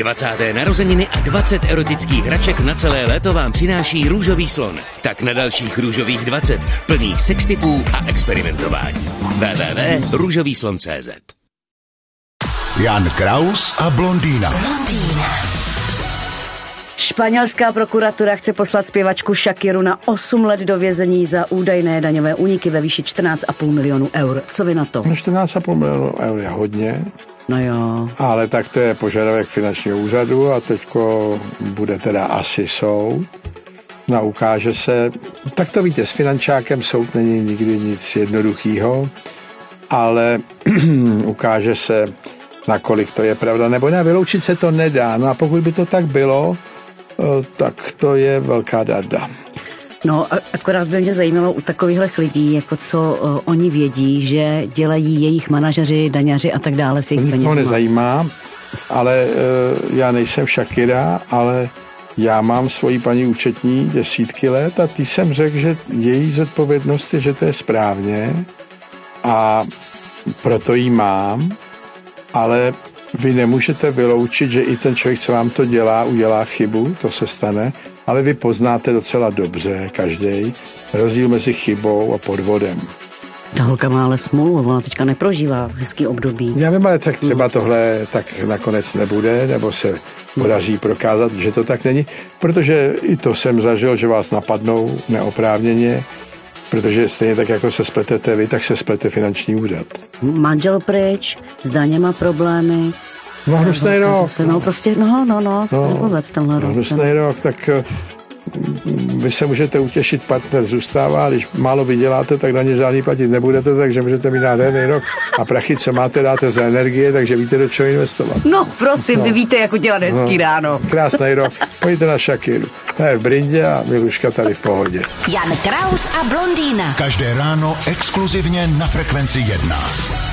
20. narozeniny a 20 erotických hraček na celé léto vám přináší Růžový slon. Tak na dalších Růžových 20, plných sextipů a experimentování. www.růžovýslon.cz Jan Kraus a blondýna. Španělská prokuratura chce poslat zpěvačku Shakiru na 8 let do vězení za údajné daňové úniky ve výši 14,5 milionů eur. Co vy na to? No 14,5 milionů eur je hodně, No jo. ale tak to je požadavek finančního úřadu a teďko bude teda asi soud. No ukáže se, tak to víte, s finančákem soud není nikdy nic jednoduchého, ale ukáže se, nakolik to je pravda, nebo ne, vyloučit se to nedá. No a pokud by to tak bylo, eh, tak to je velká darda. No, akorát by mě zajímalo u takovýchhle lidí, jako co uh, oni vědí, že dělají jejich manažeři, daňaři a tak dále s jejich To nikoho penězma. nezajímá, ale eh, já nejsem Shakira, ale já mám svoji paní účetní desítky let a ty jsem řekl, že její zodpovědnost je, že to je správně a proto ji mám, ale vy nemůžete vyloučit, že i ten člověk, co vám to dělá, udělá chybu, to se stane, ale vy poznáte docela dobře, každý rozdíl mezi chybou a podvodem. Ta holka má ale smůlu, ona teďka neprožívá hezký období. Já vím, ale tak třeba tohle tak nakonec nebude, nebo se podaří prokázat, že to tak není, protože i to jsem zažil, že vás napadnou neoprávněně, protože stejně tak, jako se spletete vy, tak se splete finanční úřad. Manžel pryč, s daněma problémy. No hnusný rok. No prostě, no, no, no, no nepovedl tenhle No, rok. hnusný rok, tak eh, vy se můžete utěšit, partner zůstává, když málo vyděláte, tak na ně žádný platit nebudete, takže můžete mít nádherný rok a prachy, co máte, dáte za energie, takže víte, do čeho investovat. No, prosím, vy víte, jak udělat hezký ráno. Krásný rok. Pojďte na Shakiru. Ta je v Brindě a Miluška tady v pohodě. Jan Kraus a blondýna. Každé ráno exkluzivně na Frekvenci 1.